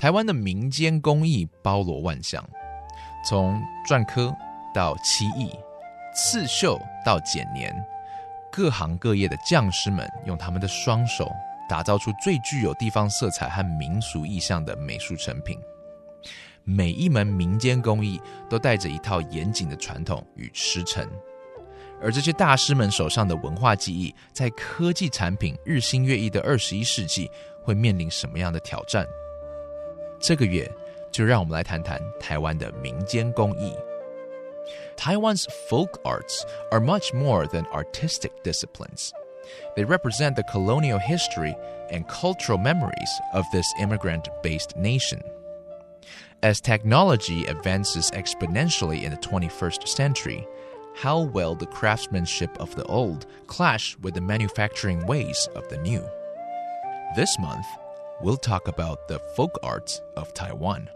台湾的民间工艺包罗万象，从篆刻到漆艺，刺绣到剪年，各行各业的匠师们用他们的双手打造出最具有地方色彩和民俗意象的美术成品。每一门民间工艺都带着一套严谨的传统与师承。而这些大师们手上的文化技艺，在科技产品日新月异的二十一世纪，会面临什么样的挑战？这个月就让我们来谈谈台湾的民间工艺。Taiwan's folk arts are much more than artistic disciplines. They represent the colonial history and cultural memories of this immigrant based nation. As technology advances exponentially in the 21st century, how well the craftsmanship of the old clash with the manufacturing ways of the new. This month, we'll talk about the folk arts of Taiwan.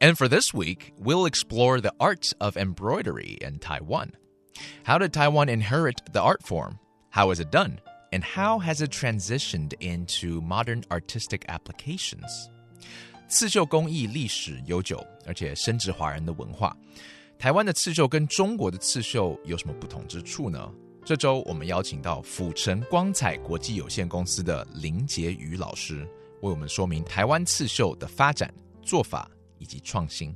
And for this week, we'll explore the art of embroidery in Taiwan. How did Taiwan inherit the art form? How is it done? And how has it transitioned into modern artistic applications? 刺绣工艺历史悠久，而且深植华人的文化。台湾的刺绣跟中国的刺绣有什么不同之处呢？这周我们邀请到府城光彩国际有限公司的林杰宇老师， 为我们说明台湾刺绣的发展、做法以及创新。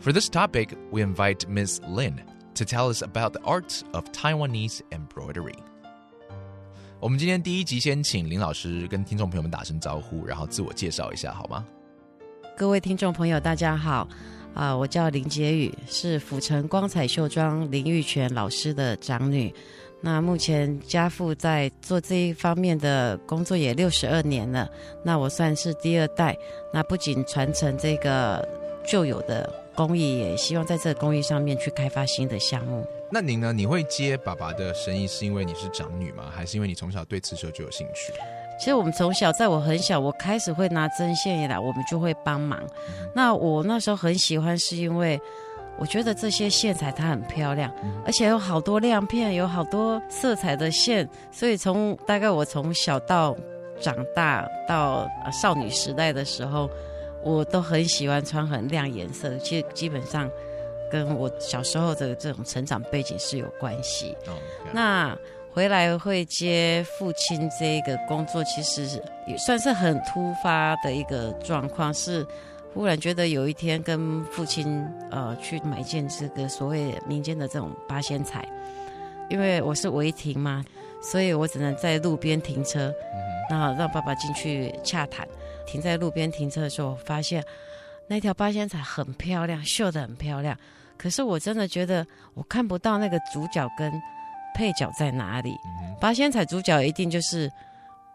For this topic, we invite Ms. Lin to tell us about the art of Taiwanese embroidery. 我们今天第一集先请林老师跟听众朋友们打声招呼，然后自我介绍一下，好吗？各位听众朋友，大家好。啊，我叫林杰宇，是府城光彩绣庄林玉泉老师的长女。那目前家父在做这一方面的工作也六十二年了，那我算是第二代。那不仅传承这个旧有的工艺，也希望在这个工艺上面去开发新的项目。那您呢？你会接爸爸的生意，是因为你是长女吗？还是因为你从小对刺绣就有兴趣？其实我们从小，在我很小，我开始会拿针线以来，我们就会帮忙。那我那时候很喜欢，是因为我觉得这些线材它很漂亮，而且有好多亮片，有好多色彩的线。所以从大概我从小到长大到少女时代的时候，我都很喜欢穿很亮颜色。其实基本上跟我小时候的这种成长背景是有关系。那。回来会接父亲这个工作，其实也算是很突发的一个状况。是忽然觉得有一天跟父亲呃去买件这个所谓民间的这种八仙彩，因为我是违停嘛，所以我只能在路边停车，然后让爸爸进去洽谈。停在路边停车的时候，发现那条八仙彩很漂亮，绣的很漂亮。可是我真的觉得我看不到那个主角跟。配角在哪里？八仙彩主角一定就是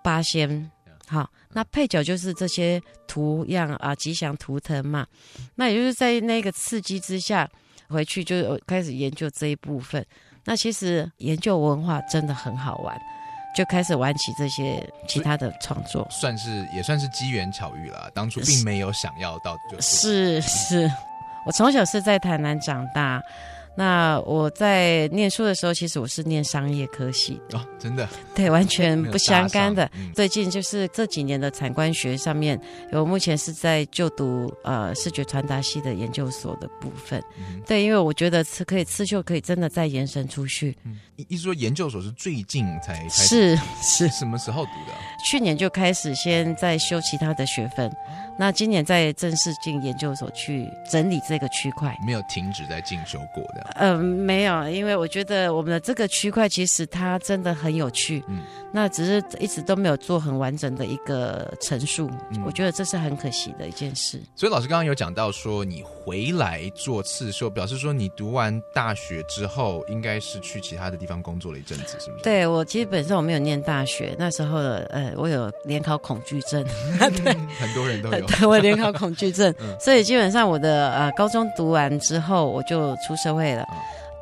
八仙，好，那配角就是这些图样啊，吉祥图腾嘛。那也就是在那个刺激之下，回去就开始研究这一部分。那其实研究文化真的很好玩，就开始玩起这些其他的创作，算是也算是机缘巧遇了。当初并没有想要到，就是是我从小是在台南长大。那我在念书的时候，其实我是念商业科系哦，真的，对，完全不相干的。最近就是这几年的产官学上面，我目前是在就读呃视觉传达系的研究所的部分。对，因为我觉得刺可以刺绣，可以真的再延伸出去。意思说研究所是最近才是是什么时候读的？去年就开始先在修其他的学分。那今年在正式进研究所去整理这个区块，没有停止在进修过的。呃，没有，因为我觉得我们的这个区块其实它真的很有趣，嗯那只是一直都没有做很完整的一个陈述，嗯我觉得这是很可惜的一件事。所以老师刚刚有讲到说，你回来做刺绣，表示说你读完大学之后，应该是去其他的地方工作了一阵子，是不是？对我基本上我没有念大学，那时候的呃，我有联考恐惧症，对很多人都有。对我有联考恐惧症，嗯所以基本上我的呃高中读完之后，我就出社会了。嗯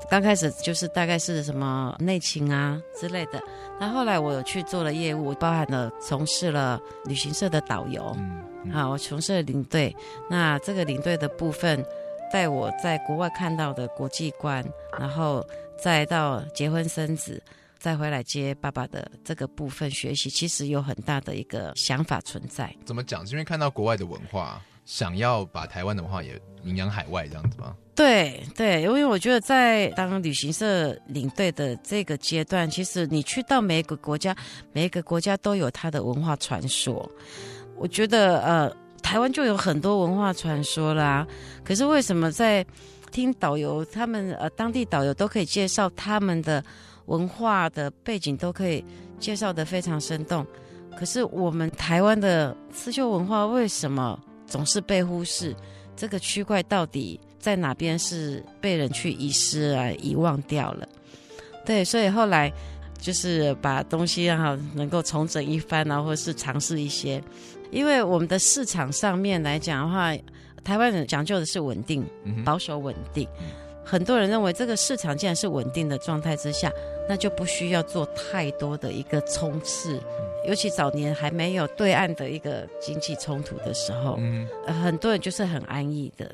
刚开始就是大概是什么内勤啊之类的，那后来我有去做了业务，包含了从事了旅行社的导游，嗯，嗯好，我从事了领队。那这个领队的部分，带我在国外看到的国际观，然后再到结婚生子，再回来接爸爸的这个部分学习，其实有很大的一个想法存在。怎么讲？是因为看到国外的文化，想要把台湾的文化也名扬海外这样子吗？对对，因为我觉得在当旅行社领队的这个阶段，其实你去到每一个国家，每一个国家都有它的文化传说。我觉得呃，台湾就有很多文化传说啦。可是为什么在听导游他们呃当地导游都可以介绍他们的文化的背景，都可以介绍的非常生动。可是我们台湾的刺绣文化为什么总是被忽视？这个区块到底在哪边是被人去遗失啊、遗忘掉了？对，所以后来就是把东西让它能够重整一番啊，或者是尝试一些。因为我们的市场上面来讲的话，台湾人讲究的是稳定、保守稳定。很多人认为这个市场既然是稳定的状态之下，那就不需要做太多的一个冲刺。尤其早年还没有对岸的一个经济冲突的时候，嗯呃很多人就是很安逸的。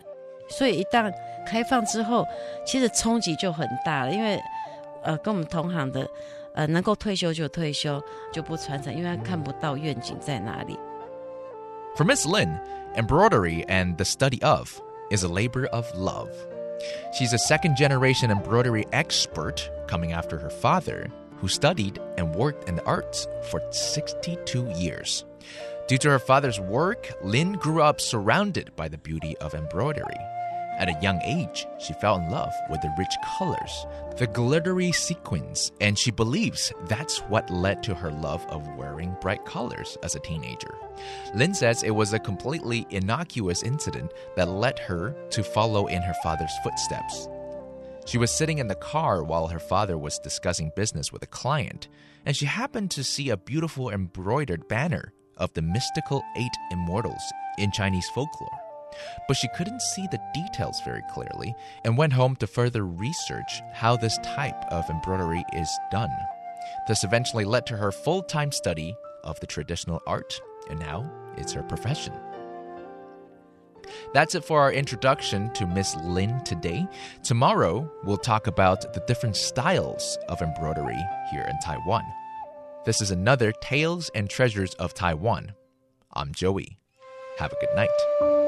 所以一旦开放之后，其实冲击就很大了，因为呃跟我们同行的呃能够退休就退休，就不传承，因为他看不到愿景在哪里。For Miss Lin, embroidery and the study of is a labor of love. She's a second generation embroidery expert coming after her father, who studied and worked in the arts for 62 years. Due to her father's work, Lin grew up surrounded by the beauty of embroidery. At a young age, she fell in love with the rich colors, the glittery sequins, and she believes that's what led to her love of wearing bright colors as a teenager. Lynn says it was a completely innocuous incident that led her to follow in her father's footsteps. She was sitting in the car while her father was discussing business with a client, and she happened to see a beautiful embroidered banner of the mystical eight immortals in Chinese folklore. But she couldn't see the details very clearly and went home to further research how this type of embroidery is done. This eventually led to her full time study of the traditional art, and now it's her profession. That's it for our introduction to Miss Lin today. Tomorrow, we'll talk about the different styles of embroidery here in Taiwan. This is another Tales and Treasures of Taiwan. I'm Joey. Have a good night.